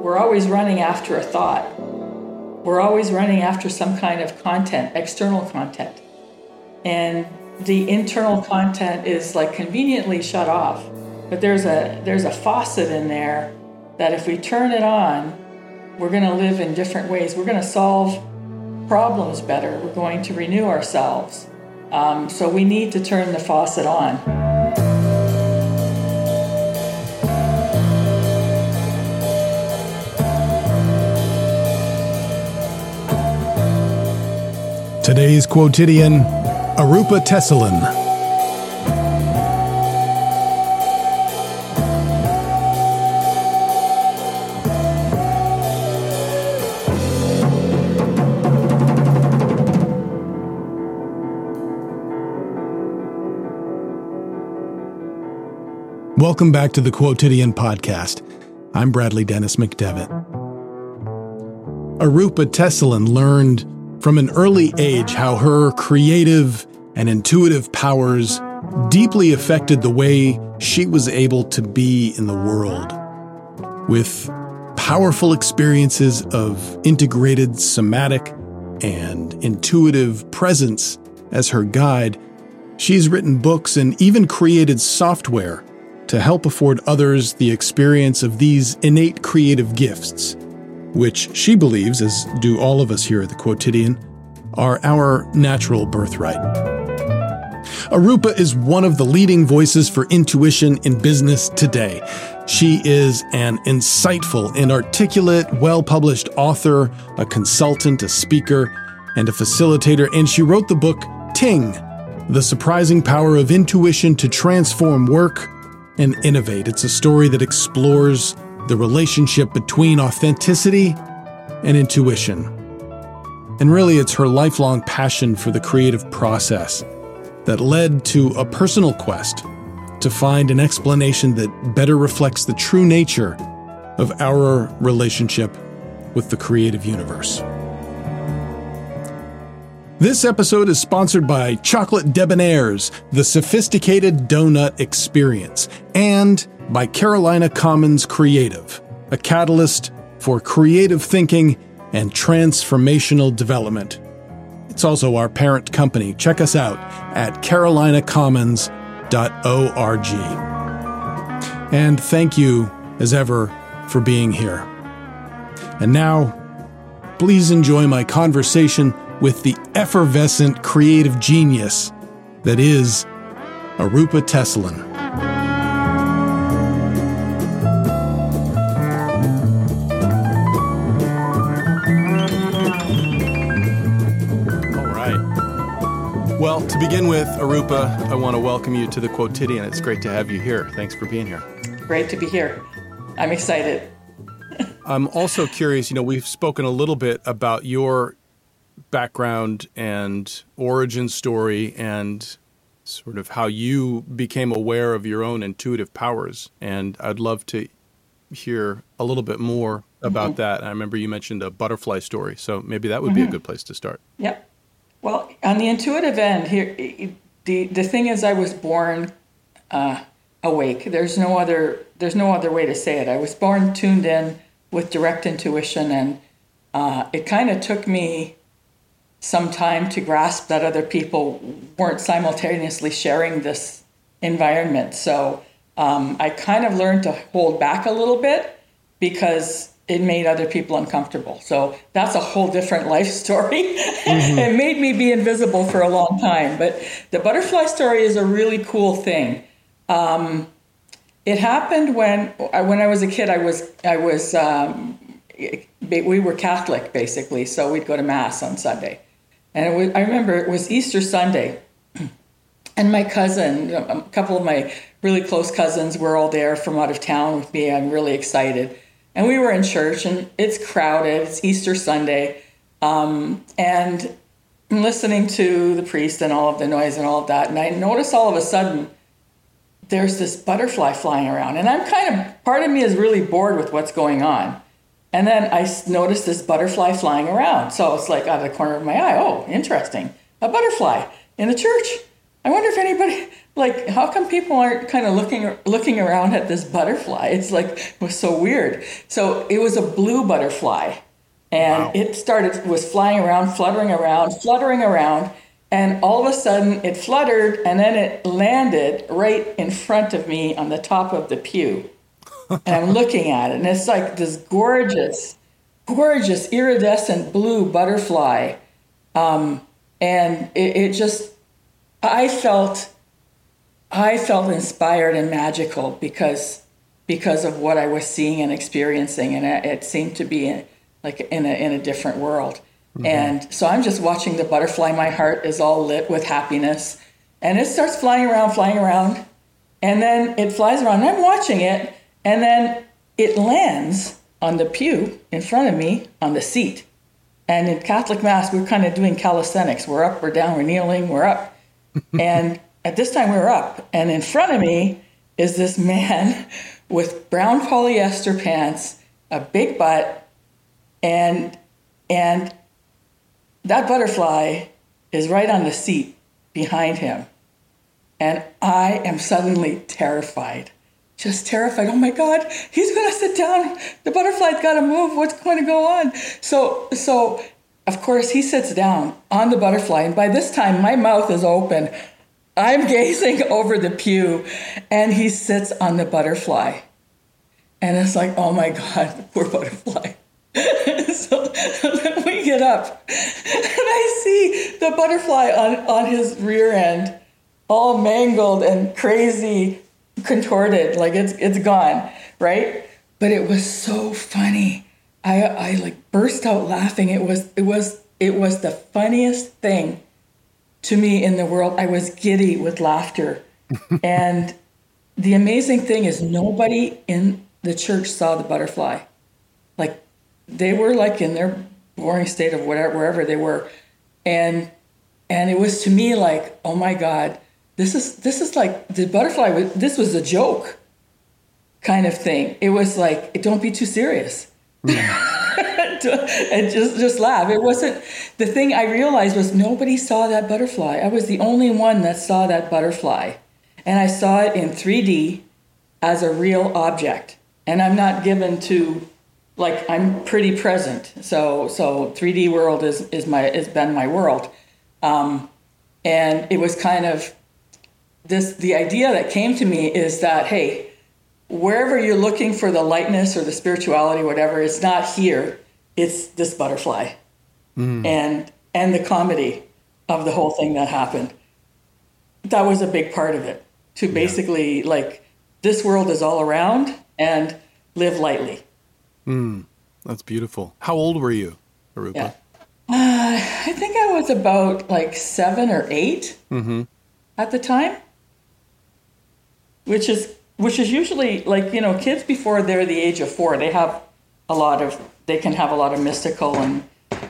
We're always running after a thought. We're always running after some kind of content, external content. And the internal content is like conveniently shut off. But there's a there's a faucet in there that if we turn it on, we're going to live in different ways. We're going to solve problems better. We're going to renew ourselves. Um, so we need to turn the faucet on. Today's quotidian, Arupa Tesolin. Welcome back to the Quotidian Podcast. I'm Bradley Dennis McDevitt. Arupa Tesolin learned from an early age how her creative and intuitive powers deeply affected the way she was able to be in the world. With powerful experiences of integrated somatic and intuitive presence as her guide, she's written books and even created software to help afford others the experience of these innate creative gifts, which she believes, as do all of us here at the Quotidian, are our natural birthright. Arupa is one of the leading voices for intuition in business today. She is an insightful and articulate, well published author, a consultant, a speaker, and a facilitator, and she wrote the book Ting The Surprising Power of Intuition to Transform Work, and innovate. It's a story that explores the relationship between authenticity and intuition. And really, it's her lifelong passion for the creative process that led to a personal quest to find an explanation that better reflects the true nature of our relationship with the creative universe. This episode is sponsored by Chocolate Debonaires, the sophisticated donut experience, and by Carolina Commons Creative, a catalyst for creative thinking and transformational development. It's also our parent company. Check us out at carolinacommons.org. And thank you, as ever, for being here. And now, please enjoy my conversation with the effervescent creative genius that is Arupa Tesolin. To begin with, Arupa, I want to welcome you to the Quotidian. It's great to have you here. Thanks for being here. Great to be here. I'm excited. I'm also curious, you know, we've spoken a little bit about your background and origin story and sort of how you became aware of your own intuitive powers. And I'd love to hear a little bit more about mm-hmm. that. I remember you mentioned a butterfly story, so maybe that would mm-hmm. be a mm-hmm. good place to start. Yep. Well, on the intuitive end, here the the thing is, I was born uh, awake. There's no other there's no other way to say it. I was born tuned in with direct intuition, and uh, it kind of took me some time to grasp that other people weren't simultaneously sharing this environment. So um, I kind of learned to hold back a little bit because it made other people uncomfortable. So that's a whole different life story. Mm-hmm. it made me be invisible for a long time. But the butterfly story is a really cool thing. Um, it happened when when I was a kid. I was I was um, we were Catholic basically, so we'd go to mass on Sunday. And was, I remember it was Easter Sunday. And my cousin, a couple of my really close cousins were all there from out of town with me. I'm really excited. And we were in church, and it's crowded. It's Easter Sunday. Um, and I'm listening to the priest and all of the noise and all of that. And I notice all of a sudden there's this butterfly flying around. And I'm kind of, part of me is really bored with what's going on. And then I noticed this butterfly flying around. So it's like out of the corner of my eye, oh, interesting. A butterfly in the church. I wonder if anybody like how come people aren't kind of looking looking around at this butterfly? It's like it was so weird. So it was a blue butterfly, and wow. it started was flying around, fluttering around, fluttering around, and all of a sudden it fluttered, and then it landed right in front of me on the top of the pew, and I'm looking at it, and it's like this gorgeous, gorgeous iridescent blue butterfly, um, and it, it just I felt I felt inspired and magical because because of what I was seeing and experiencing, and it, it seemed to be in, like in a in a different world. Mm-hmm. And so I'm just watching the butterfly. My heart is all lit with happiness, and it starts flying around, flying around, and then it flies around. I'm watching it, and then it lands on the pew in front of me on the seat. And in Catholic Mass, we're kind of doing calisthenics. We're up, we're down, we're kneeling, we're up and at this time we were up, and in front of me is this man with brown polyester pants, a big butt, and and that butterfly is right on the seat behind him. And I am suddenly terrified. Just terrified. Oh my God, he's gonna sit down. The butterfly's gotta move. What's going to go on? So so of course, he sits down on the butterfly, and by this time, my mouth is open. I'm gazing over the pew, and he sits on the butterfly. And it's like, oh my God, poor butterfly. so, then we get up, and I see the butterfly on, on his rear end, all mangled and crazy, contorted, like it's, it's gone, right? But it was so funny I I like burst out laughing. It was it was it was the funniest thing to me in the world. I was giddy with laughter. and the amazing thing is nobody in the church saw the butterfly. Like they were like in their boring state of whatever wherever they were. And and it was to me like, oh my God, this is this is like the butterfly was this was a joke kind of thing. It was like, don't be too serious and just just laugh. It wasn't the thing I realized was nobody saw that butterfly. I was the only one that saw that butterfly. And I saw it in 3D as a real object. And I'm not given to like I'm pretty present. So so 3D world is is my has been my world. Um, and it was kind of this the idea that came to me is that hey wherever you're looking for the lightness or the spirituality, whatever, it's not here. It's this butterfly, mm. and and the comedy of the whole thing that happened. That was a big part of it. To basically yeah. like this world is all around and live lightly. Mm. That's beautiful. How old were you, Arupa? Yeah. Uh, I think I was about like seven or 8 mm-hmm. at the time, which is which is usually like you know kids before they're the age of four they have a lot of they can have a lot of mystical and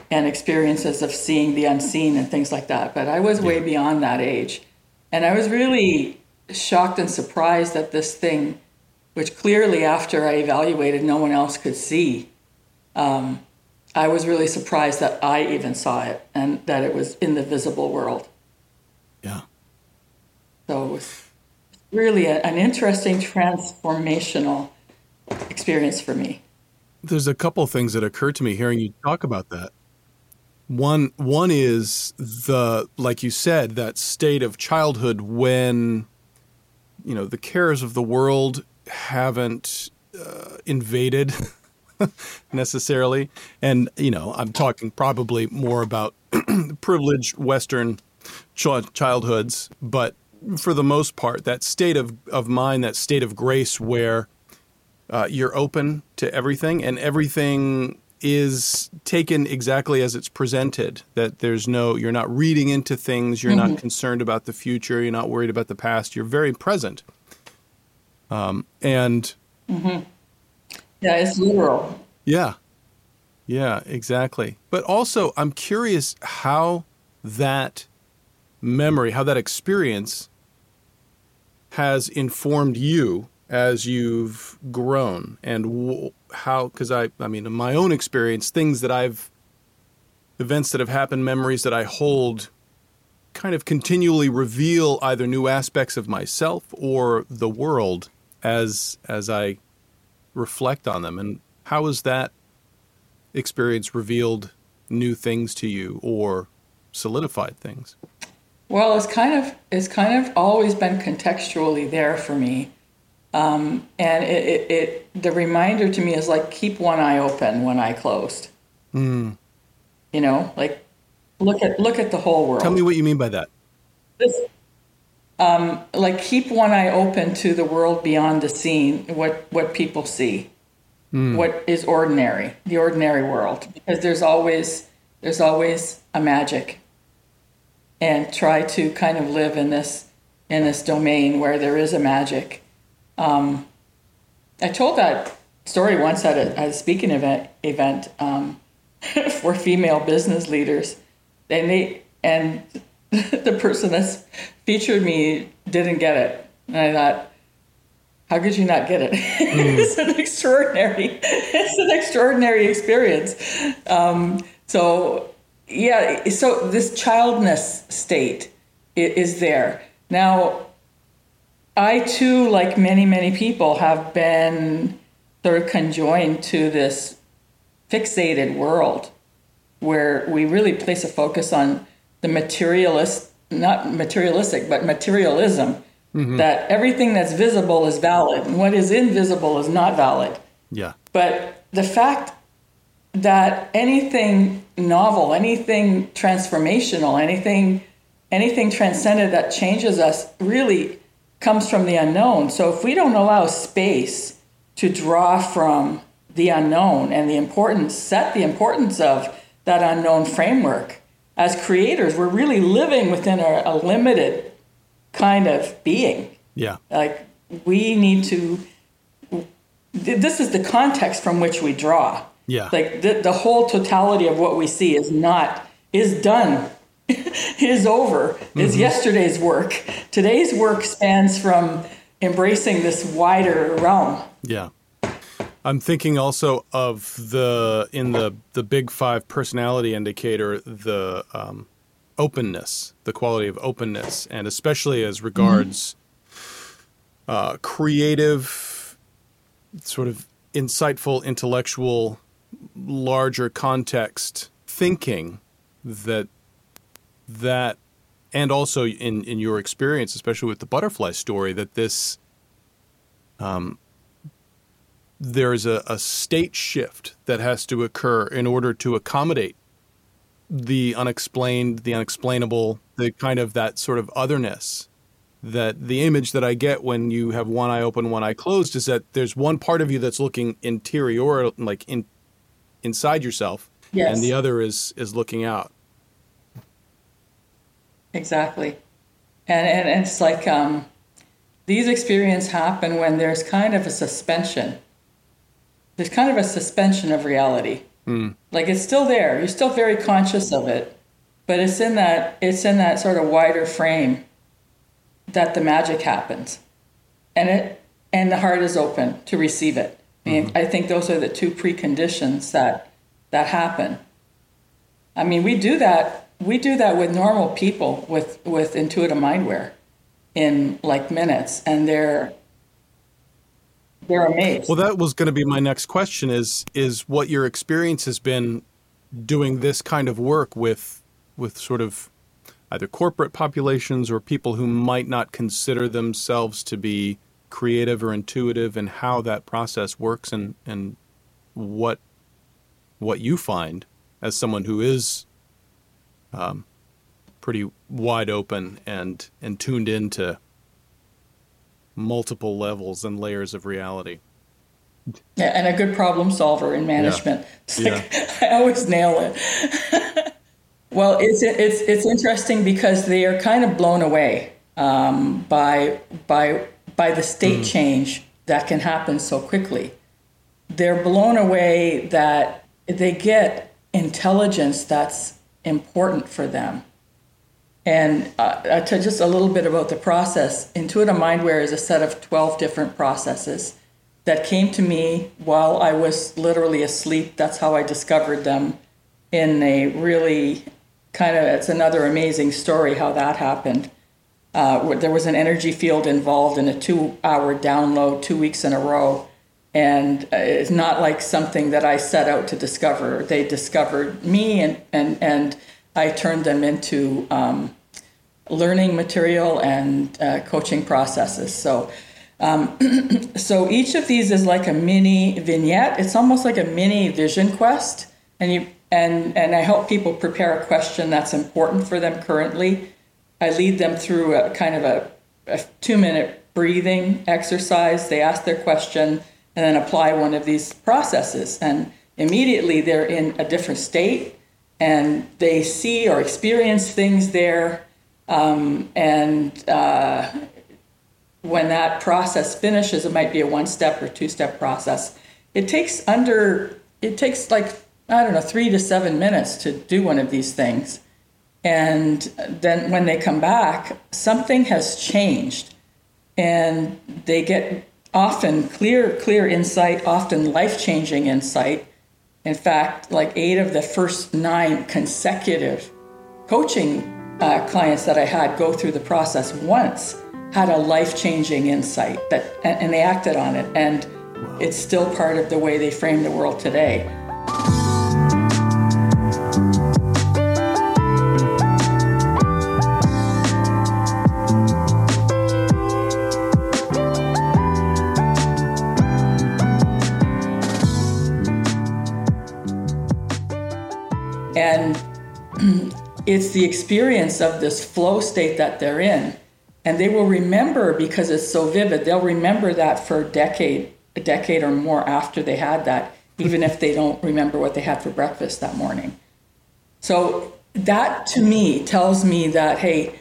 and experiences of seeing the unseen and things like that. But i was yeah. way beyond that age. And i was really shocked and surprised that this thing which clearly after i evaluated no one else could see. Um, i was really surprised that i even saw it and that it was in the visible world. Yeah. So it was really a, an interesting transformational experience for me. There's a couple things that occur to me hearing you talk about that. One one is the like you said that state of childhood when you know the cares of the world haven't uh, invaded necessarily and you know I'm talking probably more about privileged western ch- childhoods but for the most part, that state of, of mind, that state of grace where uh, you're open to everything and everything is taken exactly as it's presented that there's no you're not reading into things you're mm-hmm. not concerned about the future you're not worried about the past you're very present um, and mm-hmm. yeah it's literal yeah yeah exactly but also i'm curious how that memory how that experience has informed you as you've grown and how because i i mean in my own experience things that i've events that have happened memories that i hold kind of continually reveal either new aspects of myself or the world as as I reflect on them. And how has that experience revealed new things to you or solidified things? Well, it's kind of it's kind of always been contextually there for me, um, and it, it, it, the reminder to me is like keep one eye open, one eye closed. Mm. You know, like look at look at the whole world. Tell me what you mean by that. This, um, like keep one eye open to the world beyond the scene, what what people see, mm. what is ordinary, the ordinary world, because there's always there's always a magic and try to kind of live in this in this domain where there is a magic. Um, I told that story once at a, at a speaking event event um, for female business leaders, and they and the person that's featured me didn't get it, and I thought, how could you not get it? Mm. it's an extraordinary, it's an extraordinary experience. Um, so yeah, so this childness state is there. Now, I too, like many, many people, have been sort of conjoined to this fixated world where we really place a focus on the materialist, not materialistic, but materialism, mm-hmm. that everything that's visible is valid and what is invisible is not valid. Yeah. But the fact that anything novel, anything transformational, anything anything transcendent that changes us really comes from the unknown. So if we don't allow space to draw from the unknown and the importance, set the importance of that unknown framework, as creators, we're really living within a, a limited kind of being. Yeah. Like we need to, this is the context from which we draw. Yeah. Like the, the whole totality of what we see is not, is done, is over, is mm-hmm. yesterday's work. Today's work spans from embracing this wider realm. Yeah. I'm thinking also of the in the the big five personality indicator the um, openness, the quality of openness, and especially as regards mm-hmm. uh, creative, sort of insightful, intellectual larger context thinking that that and also in in your experience especially with the butterfly story that this um there's a, a state shift that has to occur in order to accommodate the unexplained the unexplainable the kind of that sort of otherness that the image that I get when you have one eye open, one eye closed is that there's one part of you that's looking interior, like in, inside yourself, yes. and the other is is looking out. Exactly, and and, and it's like um, these experiences happen when there's kind of a suspension. There's kind of a suspension of reality. Mm. Like it's still there. You're still very conscious of it, but it's in that it's in that sort of wider frame that the magic happens, and it and the heart is open to receive it. I mean, mm-hmm. I think those are the two preconditions that that happen. I mean, we do that. We do that with normal people with with Intuita Mindware in like minutes, and they're they're amazed. Well, that was going to be my next question. Is is what your experience has been doing this kind of work with with sort of either corporate populations or people who might not consider themselves to be creative or intuitive and how that process works and, and what what you find as someone who is um, pretty wide open and and tuned into multiple levels and layers of reality. Yeah, and a good problem solver in management. Yeah. Like, yeah. I always nail it. well, it's it's it's interesting because they are kind of blown away um, by by by the state mm. change that can happen so quickly. They're blown away that they get intelligence that's important for them. And uh, to just a little bit about the process, Intuita Mindware is a set of 12 different processes that came to me while I was literally asleep. That's how I discovered them in a really kind of it's another amazing story how that happened. Uh, there was an energy field involved in a two-hour download, two weeks in a row, and uh, it's not like something that I set out to discover. They discovered me, and and and I turned them into um, learning material and uh, coaching processes. So. Um, so each of these is like a mini vignette. It's almost like a mini vision quest, and you and and I help people prepare a question that's important for them currently. I lead them through a kind of a, a two minute breathing exercise. They ask their question and then apply one of these processes, and immediately they're in a different state, and they see or experience things there, um, and uh, when that process finishes, it might be a one step or two step process. It takes under, it takes like, I don't know, three to seven minutes to do one of these things. And then when they come back, something has changed. And they get often clear, clear insight, often life changing insight. In fact, like eight of the first nine consecutive coaching uh, clients that I had go through the process once had a life changing insight that, and they acted on it. And it's still part of the way they frame the world today. It's the experience of this flow state that they're in. And they will remember because it's so vivid they'll remember that for a decade a decade or more after they had that even if they don't remember what they had for breakfast that morning. So that to me tells me that hey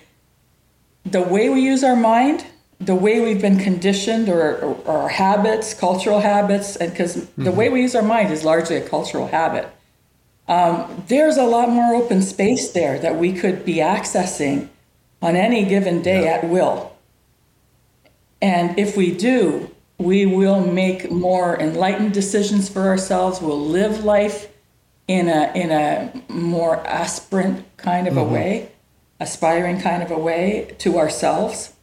the way we use our mind the way we've been conditioned or, or, or our habits cultural habits and because mm-hmm. the way we use our mind is largely a cultural habit um, there's a lot more open space there that we could be accessing on any given day yeah. at will. And if we do, we will make more enlightened decisions for ourselves. We'll live life in a in a more aspirant kind of mm-hmm. a way, aspiring kind of a way to ourselves.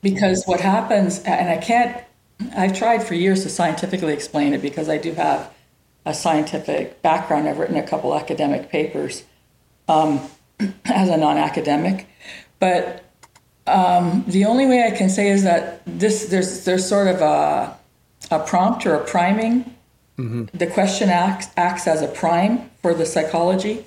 Because what happens, and I can't, I've tried for years to scientifically explain it because I do have a scientific background. I've written a couple academic papers. Um, as a non-academic, but um, the only way I can say is that this there's there's sort of a a prompt or a priming. Mm-hmm. The question acts acts as a prime for the psychology,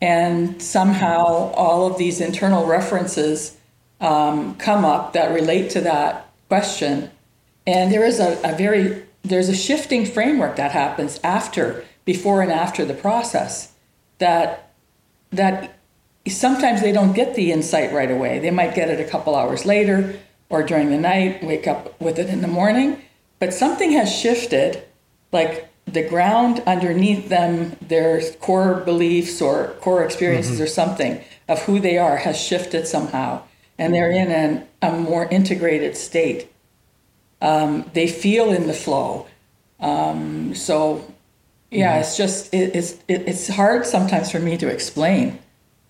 and somehow all of these internal references um, come up that relate to that question, and there is a, a very there's a shifting framework that happens after before and after the process that that sometimes they don't get the insight right away. They might get it a couple hours later or during the night, wake up with it in the morning. But something has shifted, like the ground underneath them, their core beliefs or core experiences mm-hmm. or something of who they are has shifted somehow. And they're in an, a more integrated state. Um, they feel in the flow. Um, so, yeah, mm-hmm. it's just, it, it's, it, it's hard sometimes for me to explain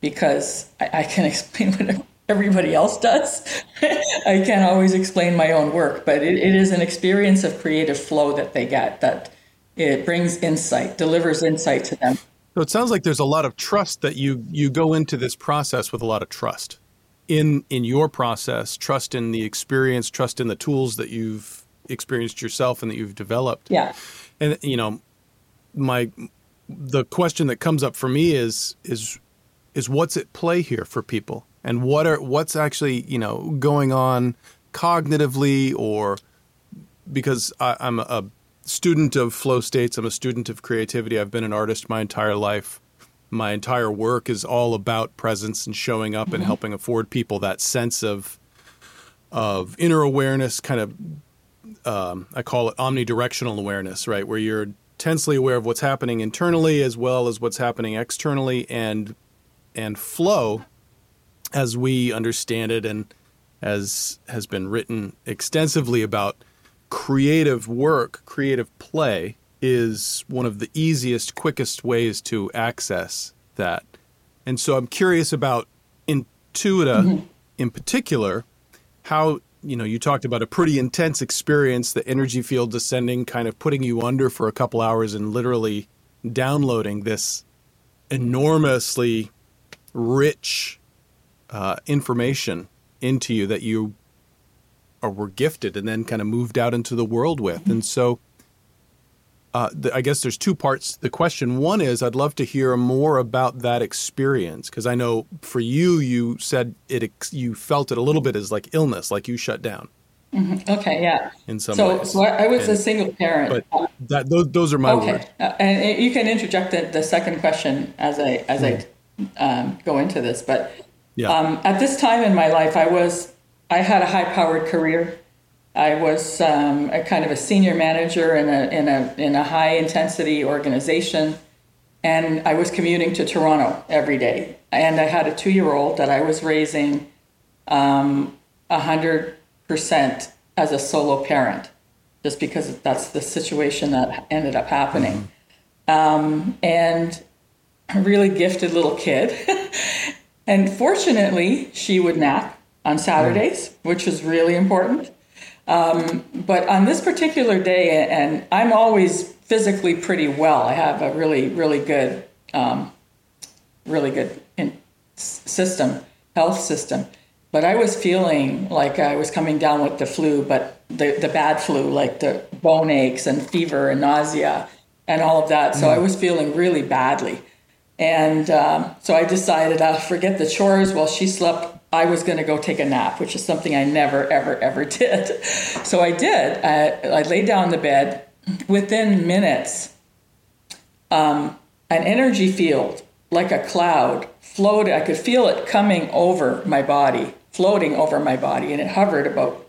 because I, I can explain what everybody else does. I can't always explain my own work, but it, it is an experience of creative flow that they get that it brings insight, delivers insight to them. So it sounds like there's a lot of trust that you you go into this process with a lot of trust in in your process, trust in the experience, trust in the tools that you've experienced yourself and that you've developed. Yeah. And you know, my the question that comes up for me is is is what's at play here for people and what are what's actually you know going on cognitively or because I, am a student of flow states i'm a student of creativity i've been an artist my entire life my entire work is all about presence and showing up mm-hmm. and helping afford people that sense of of inner awareness kind of um, i call it omnidirectional awareness right where you're tensely aware of what's happening internally as well as what's happening externally and and flow, as we understand it, and as has been written extensively about, creative work, creative play is one of the easiest, quickest ways to access that. And so I'm curious about Intuita mm-hmm. in particular, how you know you talked about a pretty intense experience, the energy field descending, kind of putting you under for a couple hours, and literally downloading this enormously rich uh, information into you that you or were gifted and then kind of moved out into the world with. And so uh, the, I guess there's two parts. The question one is I'd love to hear more about that experience because I know for you, you said it, you felt it a little bit as like illness, like you shut down. Mm-hmm. Okay, yeah. In some so, ways. So I was and, a single parent. But that those, those are my okay. words. Uh, and you can interject the, the, second question as I as mm. I um, go into this. But yeah. um, at this time in my life, I was I had a high powered career. I was um, a kind of a senior manager in a in a in a high intensity organization, and I was commuting to Toronto every day. And I had a two year old that I was raising um, hundred percent as a solo parent, just because that's the situation that ended up happening. Mm-hmm. Um, and a really gifted little kid. and fortunately, she would nap on Saturdays, mm. which was really important. Um, but on this particular day, and I'm always physically pretty well. I have a really, really good, um, really good in, system, health system. But I was feeling like I was coming down with the flu, but the, the bad flu, like the bone aches and fever and nausea and all of that. So mm. I was feeling really badly. And um, so I decided I'll forget the chores while she slept. I was going to go take a nap, which is something I never, ever, ever did. So I did. I, I laid down in the bed. Within minutes, um, an energy field, like a cloud, floated. I could feel it coming over my body floating over my body, and it hovered about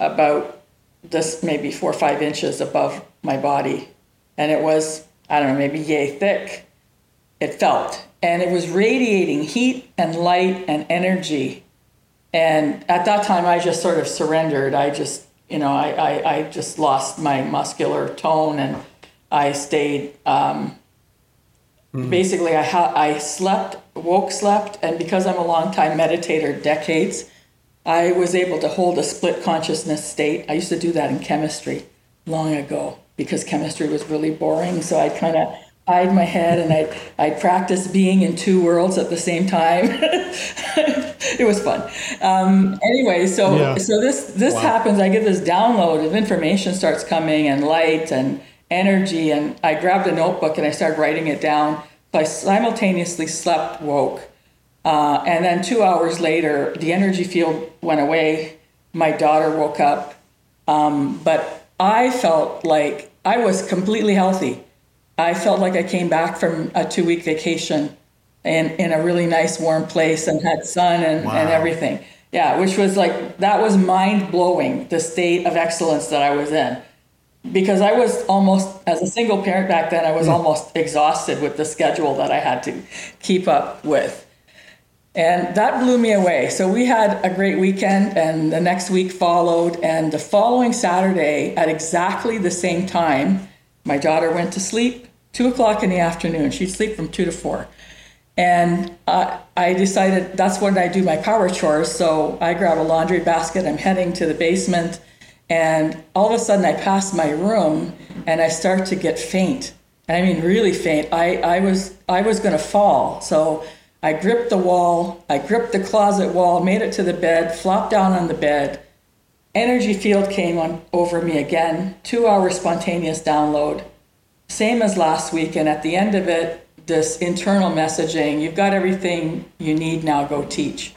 about this maybe four or five inches above my body, and it was I don't know maybe yay thick. It felt, and it was radiating heat and light and energy. And at that time, I just sort of surrendered. I just, you know, I, I, I just lost my muscular tone and I stayed um, Mm-hmm. Basically, I, ha- I slept, woke, slept, and because I'm a long time meditator, decades, I was able to hold a split consciousness state. I used to do that in chemistry long ago because chemistry was really boring. So I'd kind of hide my head and I'd, I'd practice being in two worlds at the same time. it was fun. Um, anyway, so yeah. so this this wow. happens. I get this download of information starts coming and light and energy. And I grabbed a notebook and I started writing it down. So I simultaneously slept, woke. Uh, and then two hours later, the energy field went away. My daughter woke up. Um, but I felt like I was completely healthy. I felt like I came back from a two week vacation in, in a really nice warm place and had sun and, wow. and everything. Yeah, which was like, that was mind blowing, the state of excellence that I was in because I was almost, as a single parent back then, I was mm. almost exhausted with the schedule that I had to keep up with. And that blew me away. So we had a great weekend, and the next week followed. And the following Saturday, at exactly the same time, my daughter went to sleep, two o'clock in the afternoon. She'd sleep from two to four. And uh, I decided that's when I do my power chores. So I grab a laundry basket, I'm heading to the basement and all of a sudden, I pass my room and I start to get faint. I mean, really faint. I, I was I was going to fall. So I gripped the wall. I gripped the closet wall, made it to the bed, flopped down on the bed. Energy field came on over me again. Two hour spontaneous download, same as last week. And at the end of it, this internal messaging: "You've got everything you need now. Go teach."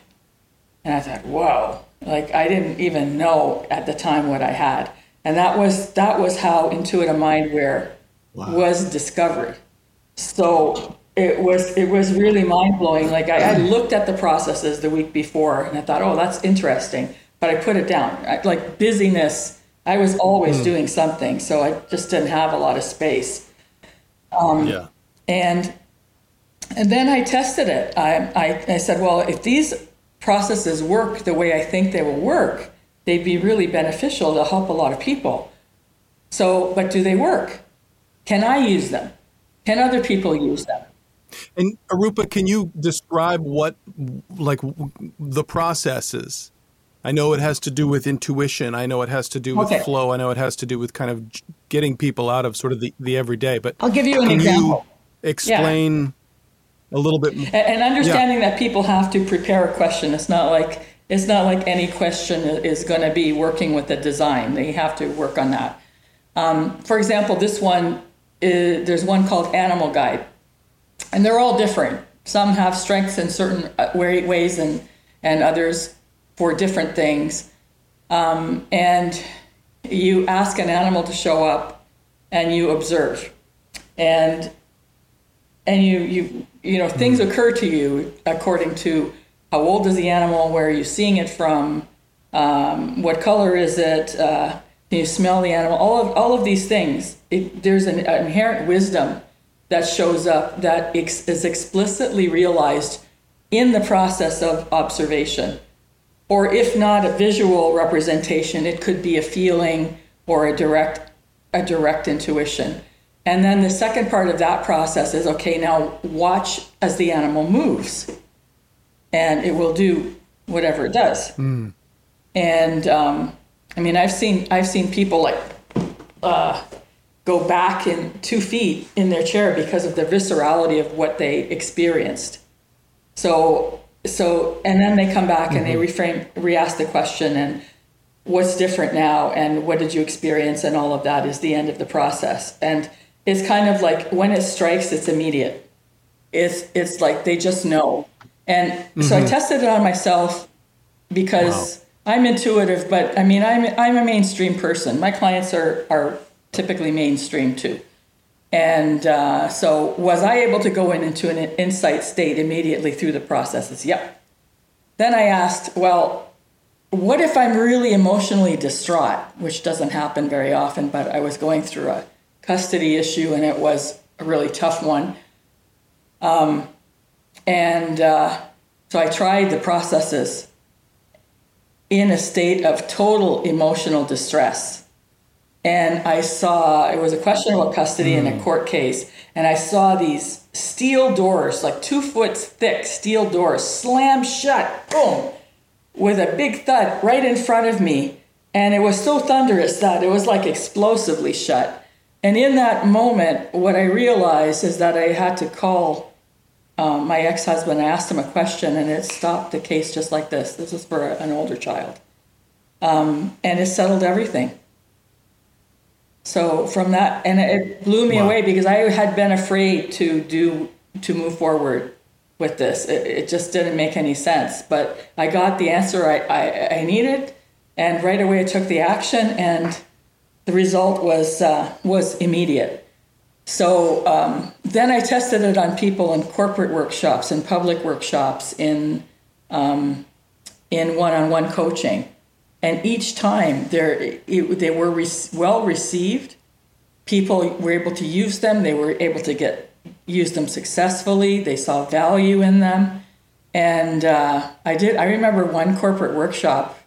And I thought, "Whoa." Like I didn't even know at the time what I had. And that was that was how Intuita Mindware wow. was discovered. So it was it was really mind blowing. Like I had looked at the processes the week before and I thought, oh, that's interesting, but I put it down. I, like busyness, I was always mm. doing something, so I just didn't have a lot of space. Um, yeah. And and then I tested it. I, I I said, well, if these processes work the way I think they will work, they'd be really beneficial to help a lot of people. So, but do they work? Can I use them? Can other people use them? And Arupa, can you describe what like the process is? I know it has to do with intuition. I know it has to do with okay. flow. I know it has to do with kind of getting people out of sort of the, the everyday. But I'll give you an example. You explain yeah. a little bit. And, and understanding yeah. that people have to prepare a question. It's not like it's not like any question is going to be working with the design. They have to work on that. Um, for example, this one is, there's one called Animal Guide, and they're all different. Some have strengths in certain uh, ways, and and others for different things. Um, and you ask an animal to show up and you observe. And and you you you know things mm-hmm. occur to you according to how old is the animal, where are you seeing it from, um, what color is it, uh, can you smell the animal, all of all of these things. It, there's an, an inherent wisdom that shows up that ex- is explicitly realized in the process of observation or if not a visual representation, it could be a feeling or a direct a direct intuition. And then the second part of that process is okay, now watch as the animal moves. And it will do whatever it does. Mm. And um, I mean, I've seen I've seen people like uh, go back in two feet in their chair because of the viscerality of what they experienced. So so and then they come back and they mm-hmm. reframe re-ask the question and what's different now and what did you experience and all of that is the end of the process and it's kind of like when it strikes it's immediate it's it's like they just know and mm-hmm. so i mm-hmm. tested it on myself because wow. i'm intuitive but i mean i'm i'm a mainstream person my clients are are typically mainstream too and uh, so, was I able to go in into an insight state immediately through the processes? Yep. Then I asked, well, what if I'm really emotionally distraught, which doesn't happen very often, but I was going through a custody issue and it was a really tough one. Um, and uh, so I tried the processes in a state of total emotional distress and I saw it was a question about custody mm. in a hmm. court case, and I saw these steel doors, like two foot thick steel doors, slam shut, boom, with a big thud right in front of me. And it was so thunderous that it was like explosively shut. And in that moment, what I realized is that I had to call um, my ex husband. I asked him a question, and it stopped the case just like this. This is for an older child. Um, and it settled everything. So from that, and it blew me wow. away because I had been afraid to do to move forward with this. It, it, just didn't make any sense. But I got the answer I, I, I needed, and right away I took the action, and the result was uh, was immediate. So um, then I tested it on people in corporate workshops, in public workshops, in um, in one-on-one coaching and each time they they were re- well received. People were able to use them. They were able to get use them successfully. They saw value in them, and uh, I did. I remember one corporate workshop.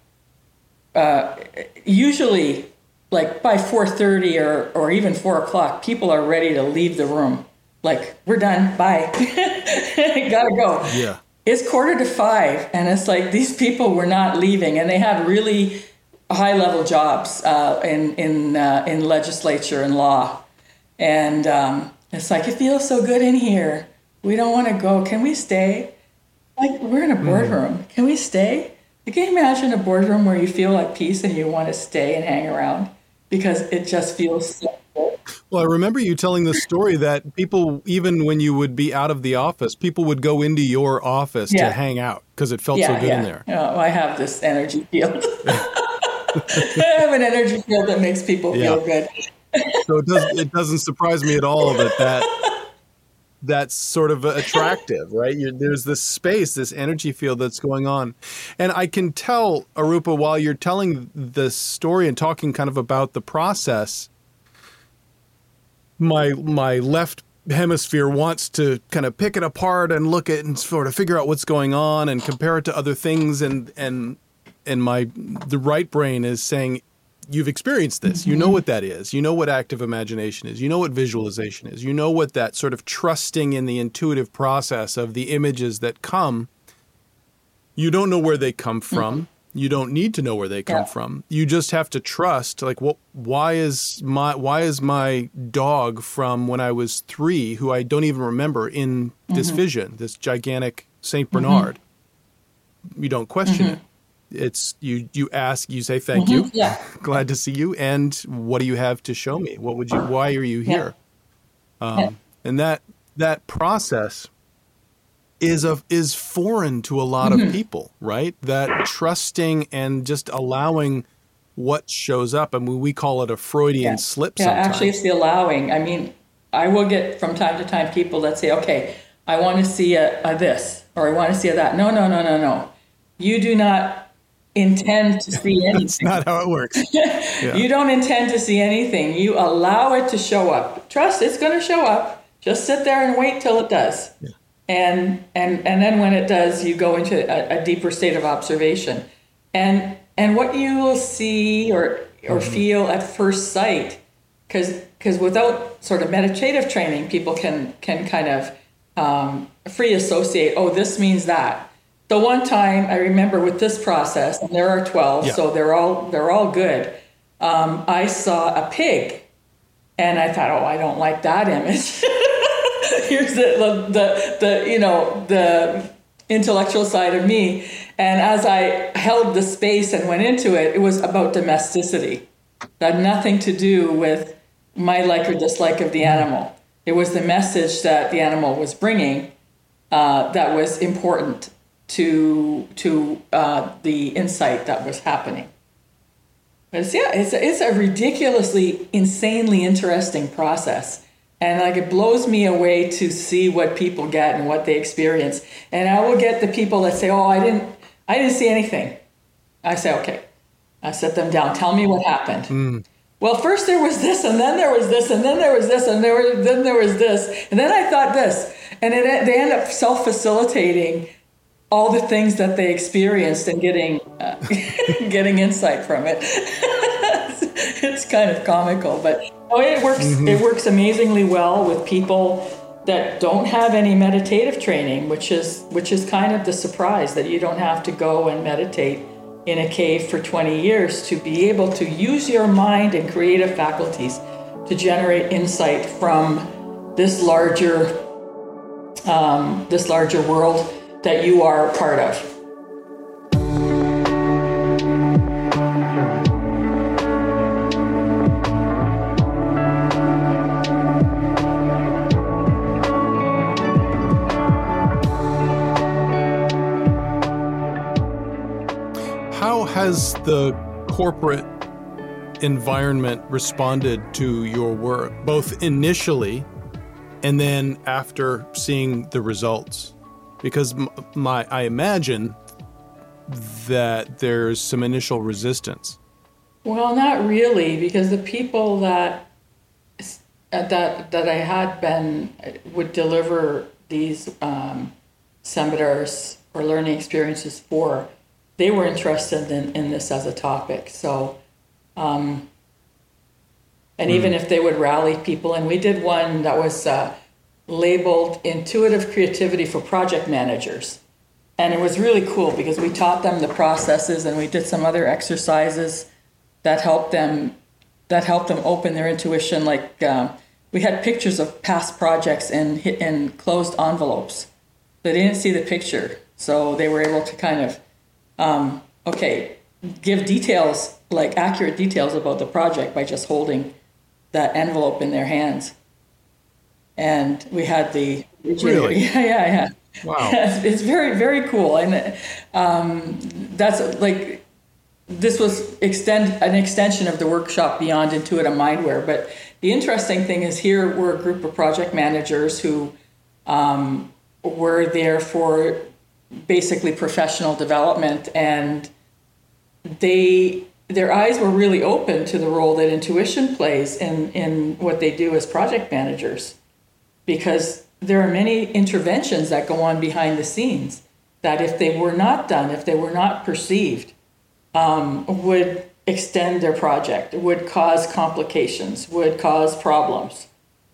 Uh, usually, like by four thirty or or even four o'clock, people are ready to leave the room. Like we're done. Bye. Gotta go. Yeah it's quarter to five and it's like these people were not leaving and they had really high level jobs uh, in in uh, in legislature and law. And um, it's like it feels so good in here. We don't want to go. Can we stay? Like we're in a mm-hmm. boardroom. Mm. can we stay? You can imagine a boardroom where you feel like peace and you want to stay and hang around? Because it just feels so well, I remember you telling the story that people, even when you would be out of the office, people would go into your office yeah. to hang out because it felt yeah, so good yeah. in there. Oh, I have this energy field. I have an energy field that makes people feel good. so it, does, it doesn't surprise me at all that that that's sort of attractive, right? You're, there's this space, this energy field that's going on. And I can tell, Arupa, while you're telling the story and talking kind of about the process, my my left hemisphere wants to kind of pick it apart and look at and sort of figure out what's going on and compare it to other things and and and my the right brain is saying you've experienced this. Mm-hmm. You know what that is. You know what active imagination is. You know what visualization is. You know what that sort of trusting in the intuitive process of the images that come. You don't know where they come from. Mm-hmm. You don't need to know where they come yeah. from. You just have to trust. Like, what? Why is my why is my dog from when I was three, who I don't even remember, in this mm-hmm. vision, this gigantic Saint mm-hmm. Bernard? You don't question mm-hmm. it it's you you ask you say thank mm-hmm. you yeah glad to see you and what do you have to show me what would you why are you here yeah. Um, yeah. and that that process is of is foreign to a lot mm-hmm. of people right that trusting and just allowing what shows up I mean we call it a freudian yeah. slip yeah sometimes. actually it's the allowing i mean i will get from time to time people that say okay i want to see a, a this or i want to see a that no no no no no you do not intend to see anything. That's not how it works. Yeah. you don't intend to see anything. You allow it to show up. Trust it's going to show up. Just sit there and wait till it does. Yeah. And and and then when it does, you go into a, a deeper state of observation. And and what you will see or or mm-hmm. feel at first sight, because because without sort of meditative training, people can can kind of um, free associate. Oh, this means that the one time I remember with this process, and there are 12, yeah. so they're all they're all good. Um, I saw a pig, and I thought, oh, I don't like that image. Here's the, the, the you know the intellectual side of me, and as I held the space and went into it, it was about domesticity. That had nothing to do with my like or dislike of the animal. It was the message that the animal was bringing uh, that was important to to uh, the insight that was happening. But it's, yeah, it's a, it's a ridiculously, insanely interesting process, and like it blows me away to see what people get and what they experience. And I will get the people that say, "Oh, I didn't, I didn't see anything." I say, "Okay," I set them down. Tell me what happened. Mm. Well, first there was this, and then there was this, and then there was this, and there was, then there was this, and then I thought this, and it, they end up self-facilitating all the things that they experienced and getting uh, getting insight from it. it's kind of comical, but oh, it works. Mm-hmm. It works amazingly well with people that don't have any meditative training, which is which is kind of the surprise that you don't have to go and meditate in a cave for 20 years to be able to use your mind and creative faculties to generate insight from this larger um, this larger world that you are a part of. Has the corporate environment responded to your work, both initially and then after seeing the results? because my I imagine that there's some initial resistance. Well, not really, because the people that uh, that that I had been uh, would deliver these um, seminars or learning experiences for, they were interested in, in this as a topic. So, um, and mm. even if they would rally people, and we did one that was. Uh, labeled Intuitive Creativity for Project Managers. And it was really cool because we taught them the processes and we did some other exercises that helped them that helped them open their intuition. Like uh, we had pictures of past projects in in closed envelopes. They didn't see the picture, so they were able to kind of um, okay give details like accurate details about the project by just holding that envelope in their hands. And we had the really? Yeah yeah. Yeah wow. It's, very very cool. And um, that's like this was extend an extension of the workshop beyond Intuita Mindware. But the interesting thing is here we're a group of project managers who um, were there for basically professional development and they their eyes were really open to the role that intuition plays in, in what they do as project managers because there are many interventions that go on behind the scenes that if they were not done, if they were not perceived, um, would extend their project, would cause complications, would cause problems.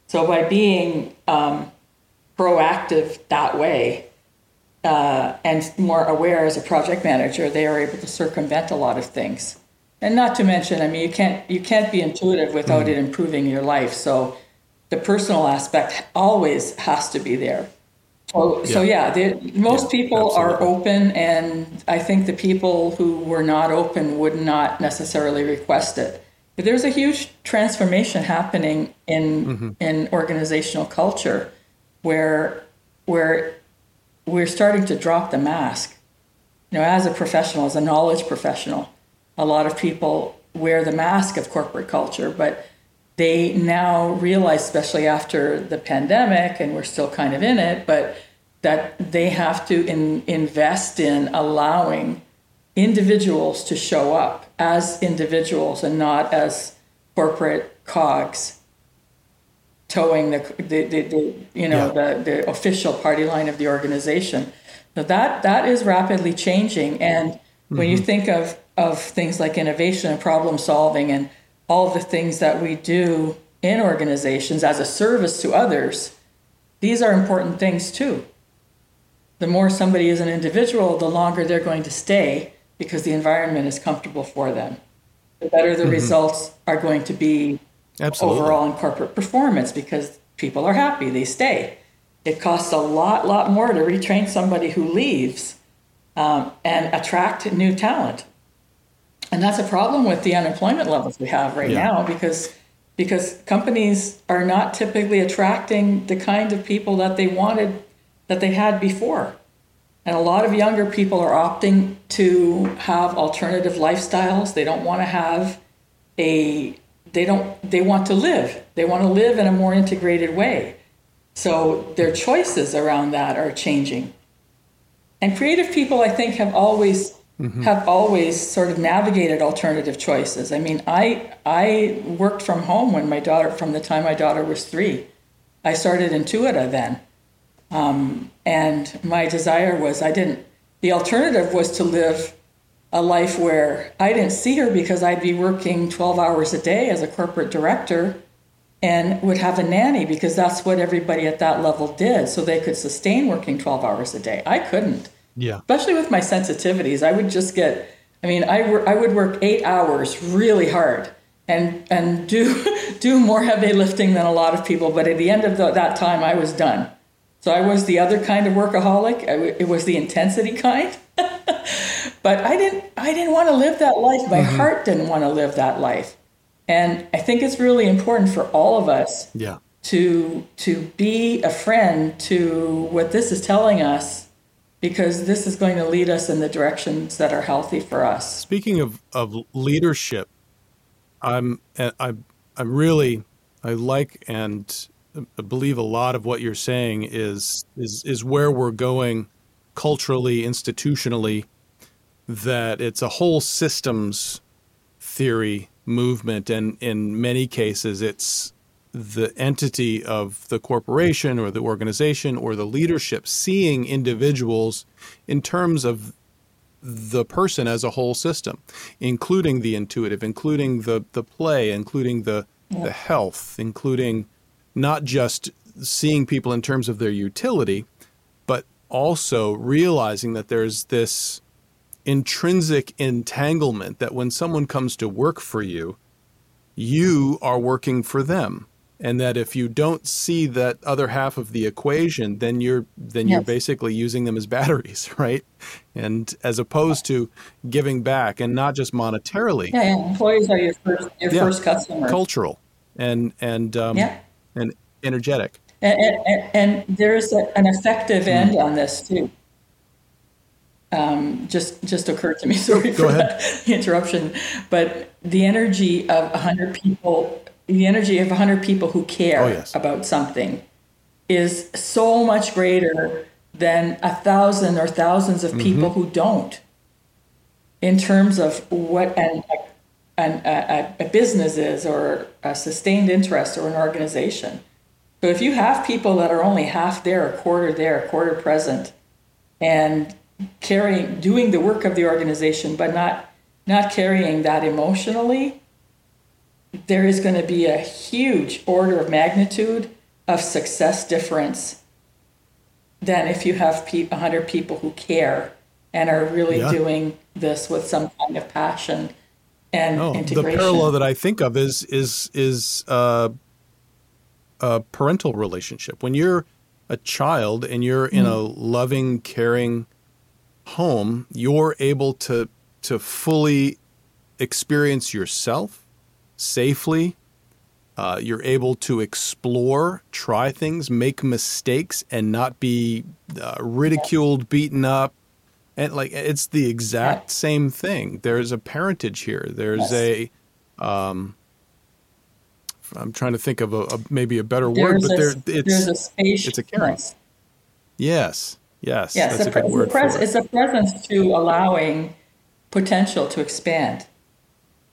So by being um, proactive that way uh, and more aware as a project manager, they are able to circumvent a lot of things. And not to mention, I mean, you can't you can't be intuitive without mm. it improving your life. So the personal aspect always has to be there. So, yeah. so yeah, the, most yeah, people absolutely. are open, and I think the people who were not open would not necessarily request it. But there's a huge transformation happening in mm-hmm. in organizational culture, where where we're starting to drop the mask. You know, as a professional, as a knowledge professional, a lot of people wear the mask of corporate culture, but they now realize, especially after the pandemic, and we're still kind of in it, but that they have to in, invest in allowing individuals to show up as individuals and not as corporate cogs toeing the, the, the, the you know yeah. the, the official party line of the organization. So that that is rapidly changing, and when mm-hmm. you think of of things like innovation and problem solving and all the things that we do in organizations as a service to others, these are important things too. The more somebody is an individual, the longer they're going to stay because the environment is comfortable for them. The better the mm-hmm. results are going to be Absolutely. overall in corporate performance because people are happy, they stay. It costs a lot, lot more to retrain somebody who leaves um, and attract new talent and that's a problem with the unemployment levels we have right yeah. now because because companies are not typically attracting the kind of people that they wanted that they had before and a lot of younger people are opting to have alternative lifestyles they don't want to have a they don't they want to live they want to live in a more integrated way so their choices around that are changing and creative people i think have always mm-hmm. have always sort of navigated alternative choices. I mean, I I worked from home when my daughter from the time my daughter was three. I started Intuita then, um, and my desire was I didn't. The alternative was to live a life where I didn't see her because I'd be working 12 hours a day as a corporate director and would have a nanny because that's what everybody at that level did so they could sustain working 12 hours a day. I couldn't. Yeah. Especially with my sensitivities, I would just get. I mean, I I would work eight hours really hard and and do do more heavy lifting than a lot of people. But at the end of the, that time, I was done. So I was the other kind of workaholic. it was the intensity kind. but I didn't I didn't want to live that life. My mm-hmm. heart didn't want to live that life. And I think it's really important for all of us yeah. to to be a friend to what this is telling us because this is going to lead us in the directions that are healthy for us. Speaking of, of leadership, I'm I'm I'm really I like and believe a lot of what you're saying is is is where we're going culturally, institutionally. That it's a whole systems theory movement, and in many cases, it's the entity of the corporation or the organization or the leadership seeing individuals in terms of the person as a whole system, including the intuitive, including the, the play, including the, yeah. the health, including not just seeing people in terms of their utility, but also realizing that there's this intrinsic entanglement that when someone comes to work for you, you are working for them. And that if you don't see that other half of the equation then you're then yes. you're basically using them as batteries right? And as opposed to giving back and not just monetarily. Yeah, employees are your first your yeah. first customer. Cultural and and um, yeah. and energetic. And, and, and there's a, an effective end on this too um, just just occurred to me sorry Go for ahead. that interruption but the energy of 100 people the energy of 100 people who care oh, yes. about something is so much greater than a thousand or thousands of people mm-hmm. who don't in terms of what an, an, a, a business is or a sustained interest or an organization. So if you have people that are only half there, a quarter there, a quarter present, and carrying, doing the work of the organization, but not not carrying that emotionally, there is going to be a huge order of magnitude of success difference than if you have pe- 100 people who care and are really yeah. doing this with some kind of passion and oh, integration. The parallel that I think of is is is uh, a parental relationship. When you're a child and you're mm-hmm. in a loving, caring home, you're able to to fully experience yourself safely. Uh, you're able to explore, try things, make mistakes, and not be uh, ridiculed, beaten up, and like it's the exact yeah. same thing. There's a parentage here. There's yes. a um, I'm trying to think of a, a maybe a better there's word, but a, there it's a space, it's a caring. Yes, yes, yes. That's a, a good word pres- it. It's a presence to allowing potential to expand.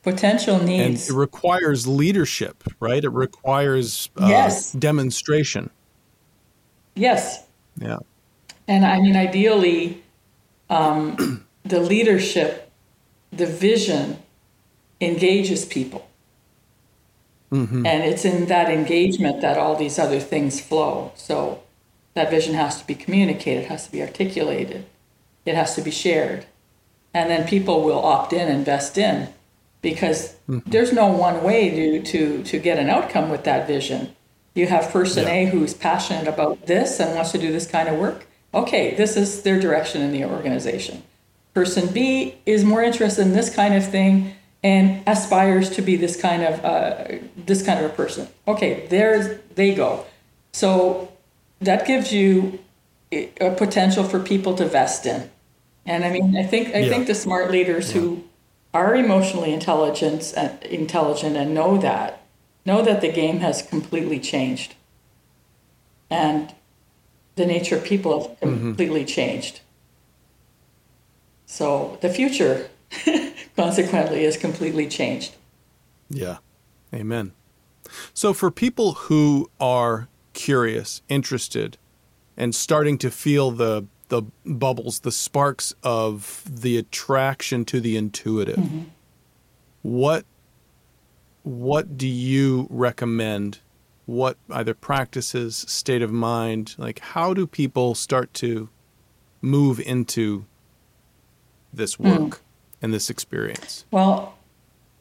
Potential needs. And it requires leadership, right? It requires uh, yes. demonstration. Yes. Yeah. And I mean, ideally, um, the leadership, the vision engages people. Mm-hmm. And it's in that engagement that all these other things flow. So that vision has to be communicated, has to be articulated, it has to be shared. And then people will opt in, and invest in, because mm-hmm. there's no one way to, to, to get an outcome with that vision. You have person yeah. A who's passionate about this and wants to do this kind of work okay, this is their direction in the organization. Person B is more interested in this kind of thing and aspires to be this kind of uh, this kind of a person. Okay, there they go. So that gives you a potential for people to vest in. And I mean, I think I yeah. think the smart leaders yeah. who are emotionally intelligent, and intelligent, and know that know that the game has completely changed. And the nature of people have mm-hmm. completely mm-hmm. changed. So the future, consequently, is completely changed. Yeah. Amen. So for people who are curious, interested, and starting to feel the the bubbles, the sparks of the attraction to the intuitive, mm-hmm. what what do you recommend what either practices, state of mind, like how do people start to move into this work mm. and this experience? Well,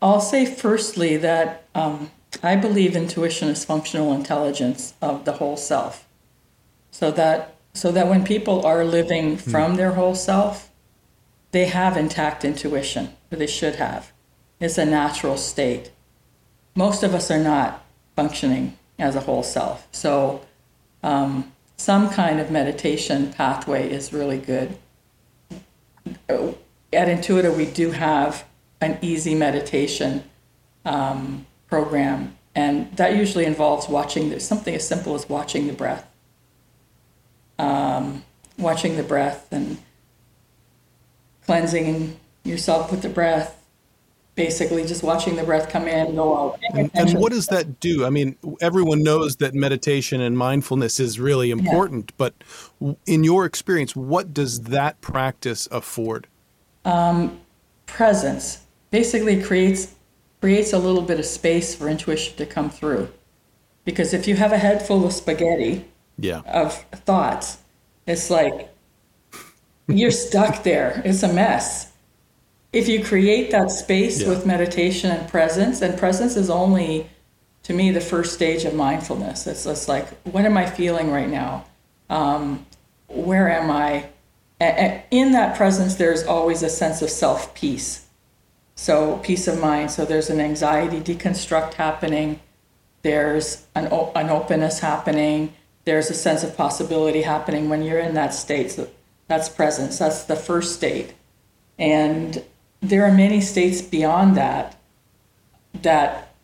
I'll say firstly that um, I believe intuition is functional intelligence of the whole self. So that so that when people are living hmm. from mm. their whole self, they have intact intuition, or they should have. It's a natural state. Most of us are not functioning as a whole self. So, um, some kind of meditation pathway is really good. At Intuita, we do have an easy meditation um, program, and that usually involves watching something as simple as watching the breath. Um, watching the breath and cleansing yourself with the breath, basically just watching the breath come in go out and, and, what does that do i mean everyone knows that meditation and mindfulness is really important yeah. but in your experience what does that practice afford um, presence basically creates creates a little bit of space for intuition to come through because if you have a head full of spaghetti yeah. of thoughts it's like you're stuck there it's a mess if you create that space yeah. with meditation and presence, and presence is only, to me, the first stage of mindfulness. It's just like, what am I feeling right now? Um, where am I? And in that presence, there's always a sense of self peace. So, peace of mind. So, there's an anxiety deconstruct happening, there's an, an openness happening, there's a sense of possibility happening when you're in that state. So that's presence. That's the first state. And there are many states beyond that that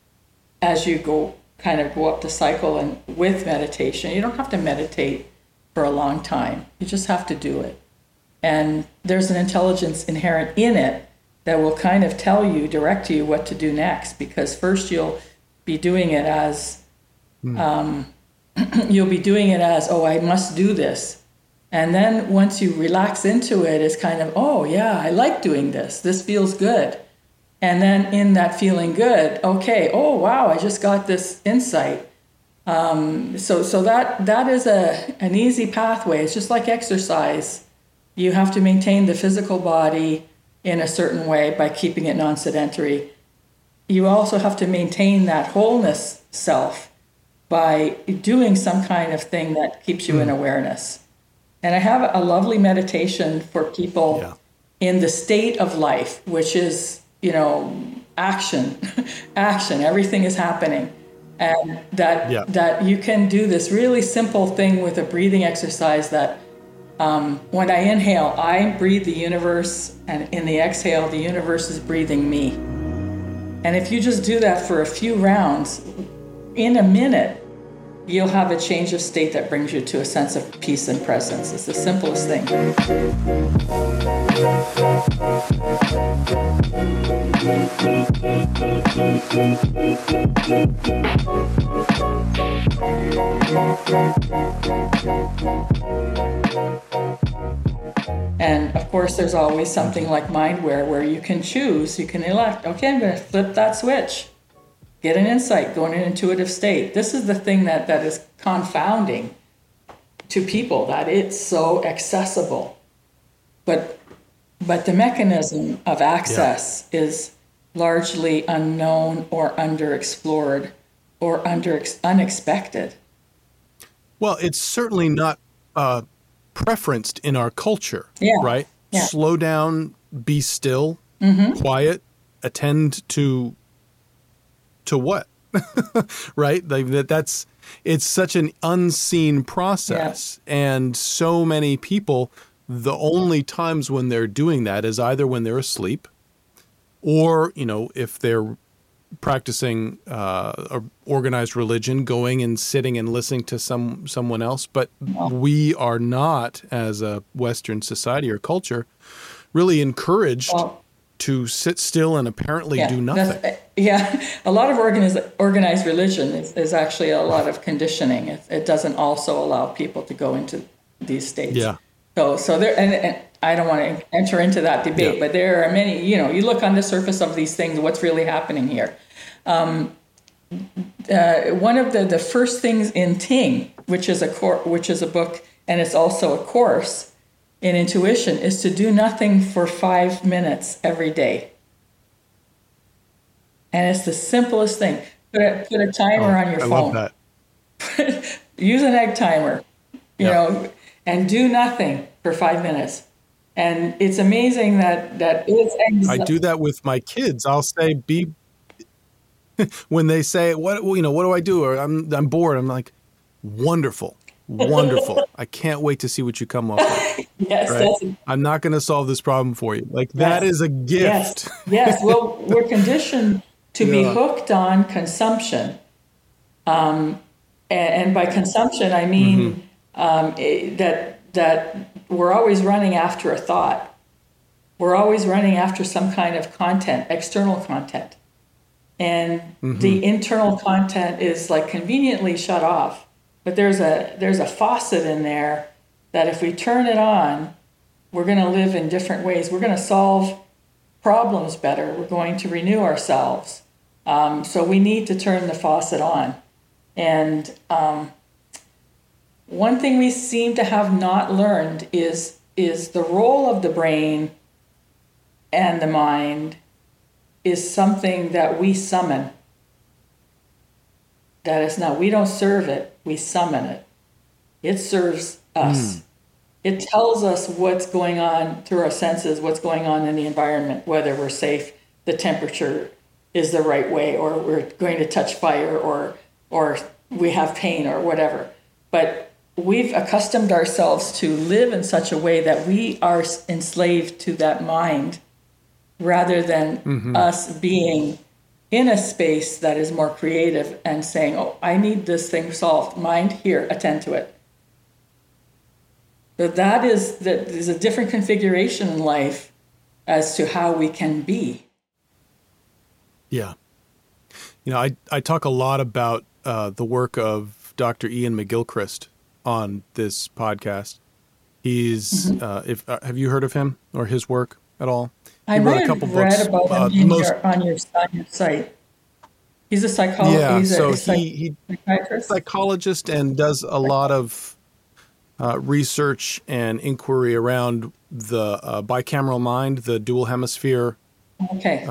as you go kind of go up the cycle and with meditation you don't have to meditate for a long time you just have to do it and there's an intelligence inherent in it that will kind of tell you direct you what to do next because first you'll be doing it as mm. um, you'll be doing it as oh i must do this and then once you relax into it, it's kind of, oh, yeah, I like doing this. This feels good. And then in that feeling good, okay, oh wow, I just got this insight. Um, so so that that is a an easy pathway. It's just like exercise. You have to maintain the physical body in a certain way by keeping it non-sedentary. You also have to maintain that wholeness self by doing some kind of thing that keeps you mm. in hmm. awareness. And I have a lovely meditation for people yeah. in the state of life, which is you know, action, action, everything is happening. And that yeah. that you can do this really simple thing with a breathing exercise that um, when I inhale, I breathe the universe, and in the exhale, the universe is breathing me. And if you just do that for a few rounds, in a minute, you'll have a change of state that brings you to a sense of peace and presence. It's the simplest thing. And of course, there's always something like Mindware where you can choose, you can elect, okay, I'm going to flip that switch get an insight, go in an intuitive state. This is the thing that, that is confounding to people that it's so accessible. But but the mechanism of access yeah. is largely unknown or underexplored or under unexpected. Well, it's certainly not uh, preferenced in our culture, yeah. right? Yeah. Slow down, be still, mm-hmm. quiet, attend to to what? right? Like that that's it's such an unseen process. Yeah. And so many people, the only times when they're doing that is either when they're asleep or, you know, if they're practicing uh, organized religion, going and sitting and listening to some someone else. But we are not, as a Western society or culture, really encouraged well, to sit still and apparently yeah, do nothing. Yeah, a lot of organized organized religion is, is, actually a lot of conditioning. It, it, doesn't also allow people to go into these states. Yeah. So, so there, and, and I don't want to enter into that debate, yeah. but there are many. You know, you look on the surface of these things. What's really happening here? Um, uh, one of the, the first things in Ting, which is a cor- which is a book, and it's also a course in intuition is to do nothing for five minutes every day. And it's the simplest thing. Put a, put a timer oh, on your I phone. Love that. Use an egg timer, you yeah. know, and do nothing for five minutes. And it's amazing that that is. I do that with my kids. I'll say, "Be." when they say, "What you know? What do I do?" or "I'm I'm bored," I'm like, "Wonderful wonderful. I can't wait to see what you come up with. yes, right? I'm not going to solve this problem for you. Like that is a gift. Yes, yes. Well, we're conditioned to yeah. be hooked on consumption, um, and, and, by consumption I mean mm-hmm. um, it, that that we're always running after a thought. We're always running after some kind of content, external content. And mm-hmm. the internal content is like conveniently shut off but there's a there's a faucet in there that if we turn it on, we're going to live in different ways. We're going to solve problems better. We're going to renew ourselves. Um, so we need to turn the faucet on. And um, one thing we seem to have not learned is is the role of the brain and the mind is something that we summon. That is not, we don't serve it, we summon it. It serves us. Mm. It tells us what's going on through our senses, what's going on in the environment, whether we're safe, the temperature is the right way, or we're going to touch fire, or or we have pain, or whatever. But we've accustomed ourselves to live in such a way that we are enslaved to that mind rather than mm-hmm. us being in a space that is more creative and saying, oh, I need this thing solved. Mind, here, attend to it. But that is that is a different configuration in life as to how we can be. Yeah. You know, I, I talk a lot about uh, the work of Dr. Iain McGilchrist on this podcast. He's, mm-hmm. uh, if uh, have you heard of him or his work? at all? I He wrote might a couple read books. about uh, him most, your, on your on your site. He's a psychologist. yeah, he's so a he, he psychiatrist. psychologist and does a lot of uh, research and inquiry around the uh, bicameral mind, the dual hemisphere, okay.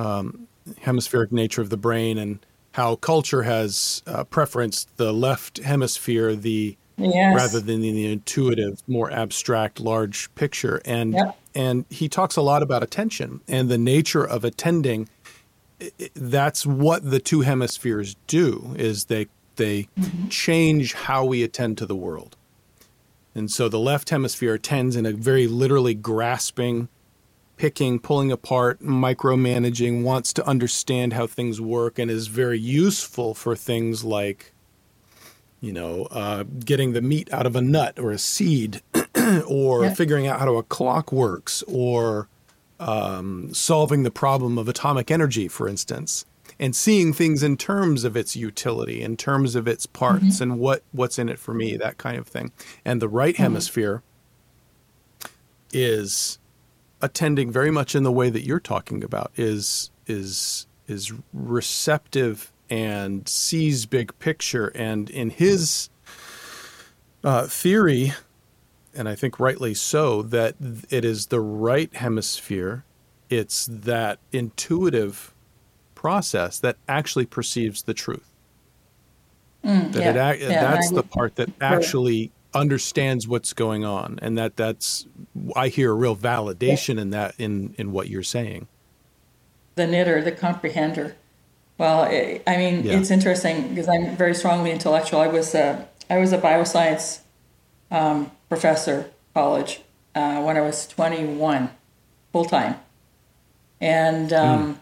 hemispheric nature of the brain, and how culture has uh, preferenced the left hemisphere, the yes. rather than the intuitive, more abstract, large picture. And Yep. and he talks a lot about attention and the nature of attending. That's what the two hemispheres do: is they they mm-hmm. change how we attend to the world. And so the left hemisphere attends in a very literally grasping, picking, pulling apart, micromanaging, wants to understand how things work, and is very useful for things like you know, uh, getting the meat out of a nut or a seed, or Yeah. figuring out how a clock works, or um, solving the problem of atomic energy, for instance, and seeing things in terms of its utility, in terms of its parts, and what what's in it for me, that kind of thing. And the right hemisphere is attending very much in the way that you're talking about is is is receptive and sees big picture. And in his uh, theory and i think rightly so that it is the right hemisphere. It's that intuitive process that actually perceives the truth. Mm, that yeah, it yeah, that's the part that actually understands what's going on and that that's i hear a real validation in that in in what you're saying. The knitter, the comprehender. Well, i I mean, Yeah. it's interesting because I'm very strongly intellectual. I was a, I was a bioscience um, professor college uh, when I was 21, full time, and um,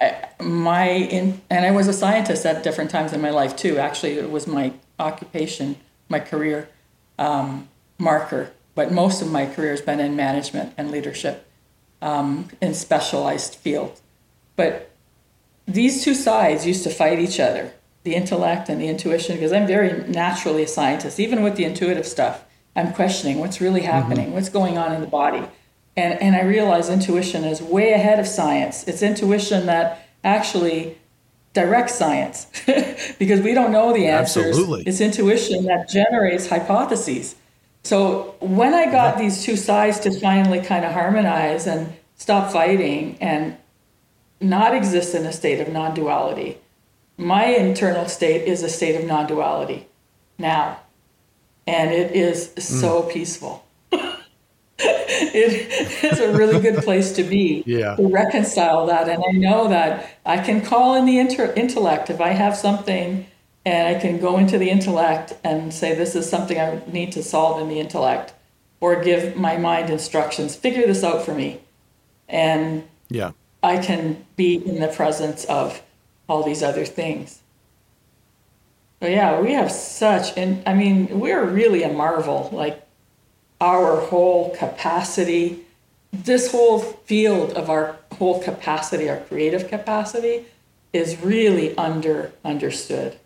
I, my in, and I was a scientist at different times in my life too. Actually, it was my occupation, my career um, marker. But most of my career has been in management and leadership um, in specialized fields. But these two sides used to fight each other the intellect and the intuition because i'm very naturally a scientist. Even with the intuitive stuff i'm questioning what's really mm-hmm. happening what's going on in the body. And, and i realize intuition is way ahead of science. It's intuition that actually directs science because we don't know the answers. Absolutely. it's intuition that generates hypotheses. So when i got these two sides to finally kind of harmonize and stop fighting and not exist in a state of non duality. My internal state is a state of non duality now. And it is so hmm. peaceful. it is a really good place to be Yeah. to reconcile that. And I know that I can call in the inter- intellect if I have something and I can go into the intellect and say, this is something I need to solve in the intellect or give my mind instructions, figure this out for me. And yeah I can be in the presence of all these other things. But yeah, we have such, and I mean, we're really a marvel. Like our whole capacity, this whole field of our whole capacity, our creative capacity, is really under understood.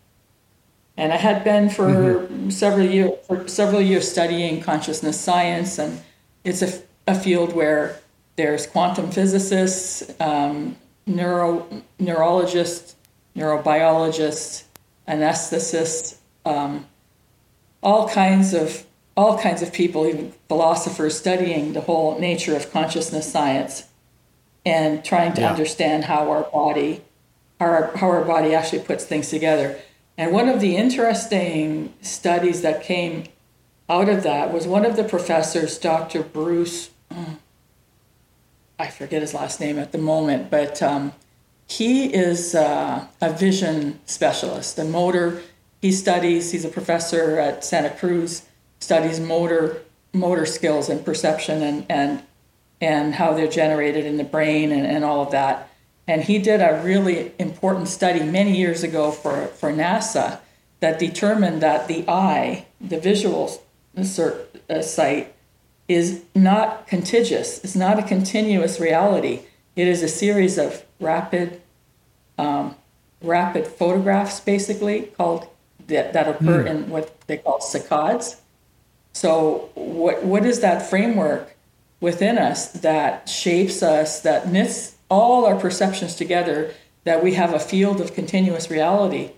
And I had been for mm-hmm. several years for several years studying consciousness science, and it's a, a field where there's quantum physicists, um, neuro neurologists, neurobiologists, anesthetists, um, all kinds of all kinds of people, even philosophers, studying the whole nature of consciousness science and trying to Yeah. understand how our body, our, how our body actually puts things together. And one of the interesting studies that came out of that was one of the professors, Dr. Bruce. I forget his last name at the moment, but um, he is uh, a vision specialist, a motor. He studies. He's a professor at Santa Cruz. Studies motor motor skills and perception and and and how they're generated in the brain and, and all of that. And he did a really important study many years ago for, for NASA that determined that the eye, the visual cert, uh, sight, is not contiguous. It's not a continuous reality. It is a series of rapid, um, rapid photographs, basically called that, that occur in what they call saccades. So, what what is that framework? within us that shapes us, that knits all our perceptions together, that we have a field of continuous reality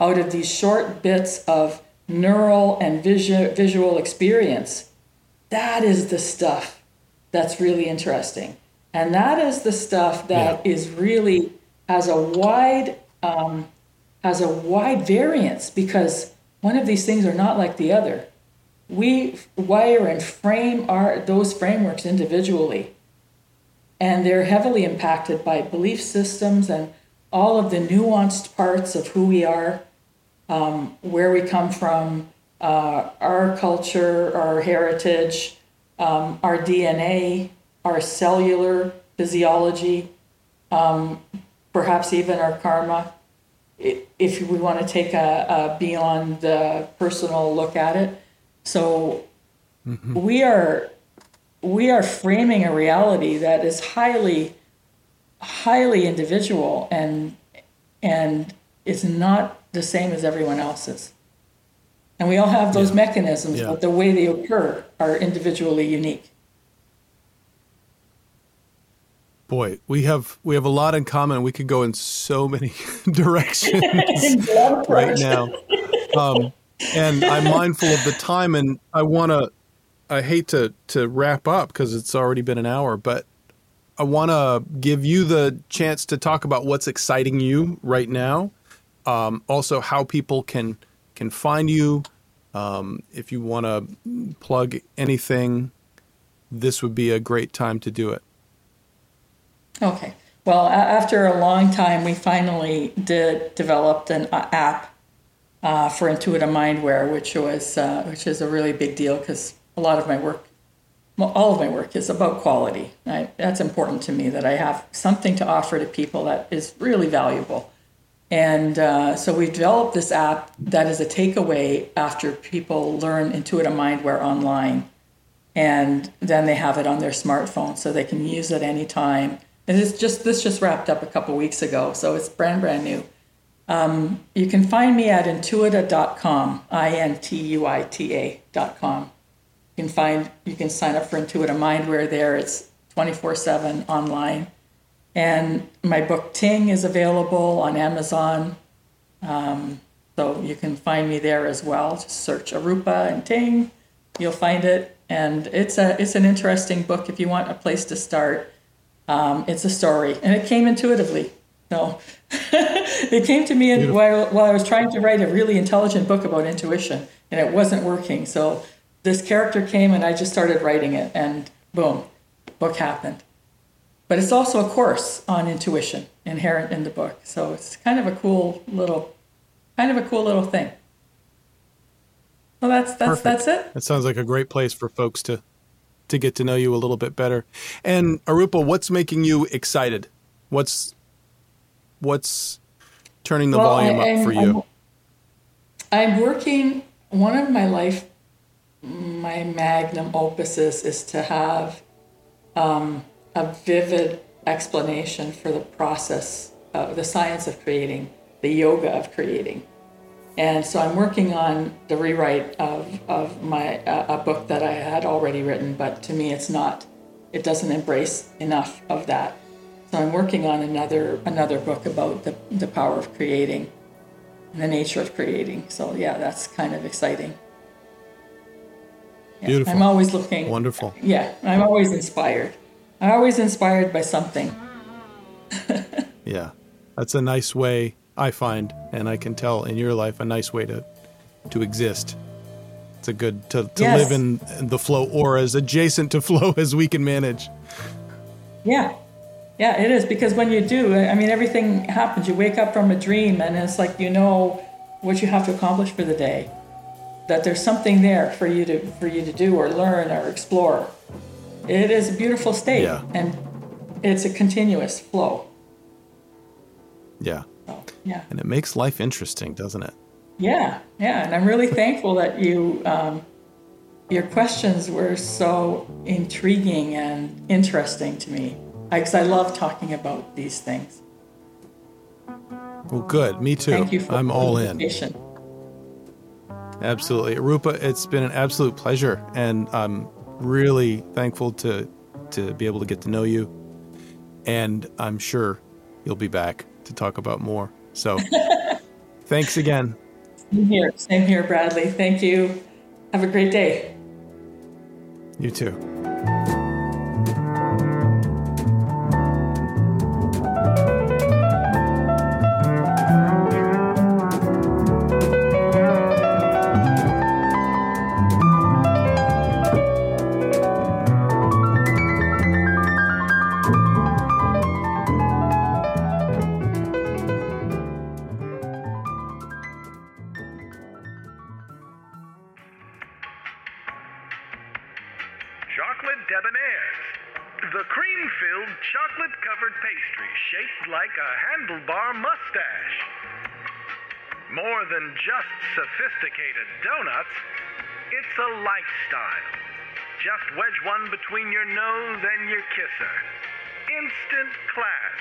out of these short bits of neural and visu- visual experience. That is the stuff that's really interesting. And that is the stuff that yeah. is really has a wide um, has a wide variance because one of these things are not like the other. We wire and frame our those frameworks individually, and they're heavily impacted by belief systems and all of the nuanced parts of who we are, um, where we come from, uh, our culture, our heritage, um, our DNA, our cellular physiology, um, perhaps even our karma. If we want to take a, a beyond the personal look at it, so mm-hmm. we are we are framing a reality that is highly highly individual and and is not the same as everyone else's. And we all have those yeah. mechanisms, yeah. but the way they occur are individually unique. Boy, we have we have a lot in common. We could go in so many directions right now. Um, and I'm mindful of the time, and I want to. I hate to to wrap up because it's already been an hour, but I want to give you the chance to talk about what's exciting you right now. Um, also, how people can can find you. Um, if you want to plug anything, this would be a great time to do it. Okay. Well, after a long time, we finally did developed an uh, app uh, for Intuita Mindware, which was uh, which is a really big deal because a lot of my work, well, all of my work, is about quality. I, that's important to me that I have something to offer to people that is really valuable. And uh, so we've developed this app that is a takeaway after people learn Intuita Mindware online, and then they have it on their smartphone so they can use it anytime and it's just this just wrapped up a couple weeks ago, so it's brand brand new. Um, you can find me at intuita.com, I N T U I T A.com. You can find you can sign up for Intuita Mindware there. It's 24/7 online. And my book Ting is available on Amazon. Um, so you can find me there as well. Just search Arupa and Ting, you'll find it. And it's a it's an interesting book if you want a place to start. Um, it's a story, and it came intuitively. No, it came to me while, while I was trying to write a really intelligent book about intuition, and it wasn't working. So this character came, and I just started writing it, and boom, book happened. But it's also a course on intuition inherent in the book, so it's kind of a cool little, kind of a cool little thing. Well, that's that's Perfect. that's it. That sounds like a great place for folks to to get to know you a little bit better. And Arupa, what's making you excited? What's what's turning the well, volume I, up for you? I'm, I'm working. One of my life, my magnum opuses is to have um, a vivid explanation for the process, of the science of creating, the yoga of creating. And so I'm working on the rewrite of, of my uh, a book that I had already written, but to me it's not, it doesn't embrace enough of that. So I'm working on another another book about the, the power of creating and the nature of creating. So yeah, that's kind of exciting. Yeah, Beautiful. I'm always looking. Wonderful. Yeah, I'm always inspired. I'm always inspired by something. yeah, that's a nice way I find, and I can tell in your life, a nice way to to exist. It's a good to, to yes. live in the flow or as adjacent to flow as we can manage. Yeah. Yeah, it is because when you do, I mean, everything happens. You wake up from a dream, and it's like you know what you have to accomplish for the day. That there's something there for you to for you to do or learn or explore. It is a beautiful state, yeah. and it's a continuous flow. Yeah. So, yeah. And it makes life interesting, doesn't it? Yeah, yeah. And I'm really thankful that you, um, your questions were so intriguing and interesting to me. Because I, I love talking about these things. Well, good. Me too. Thank you for I'm all in. Absolutely. Rupa, it's been an absolute pleasure. And I'm really thankful to to be able to get to know you. And I'm sure you'll be back to talk about more. So thanks again. Same here. Same here, Bradley. Thank you. Have a great day. You too.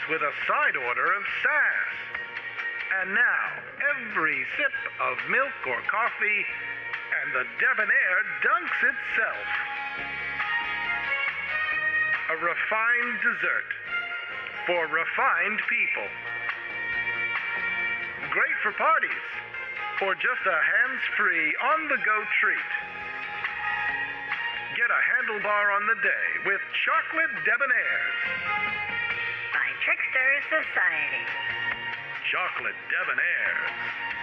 With a side order of sass. And now, every sip of milk or coffee, and the debonair dunks itself. A refined dessert for refined people. Great for parties or just a hands free, on the go treat. Get a handlebar on the day with chocolate debonaires. Trickster Society. Chocolate debonaires.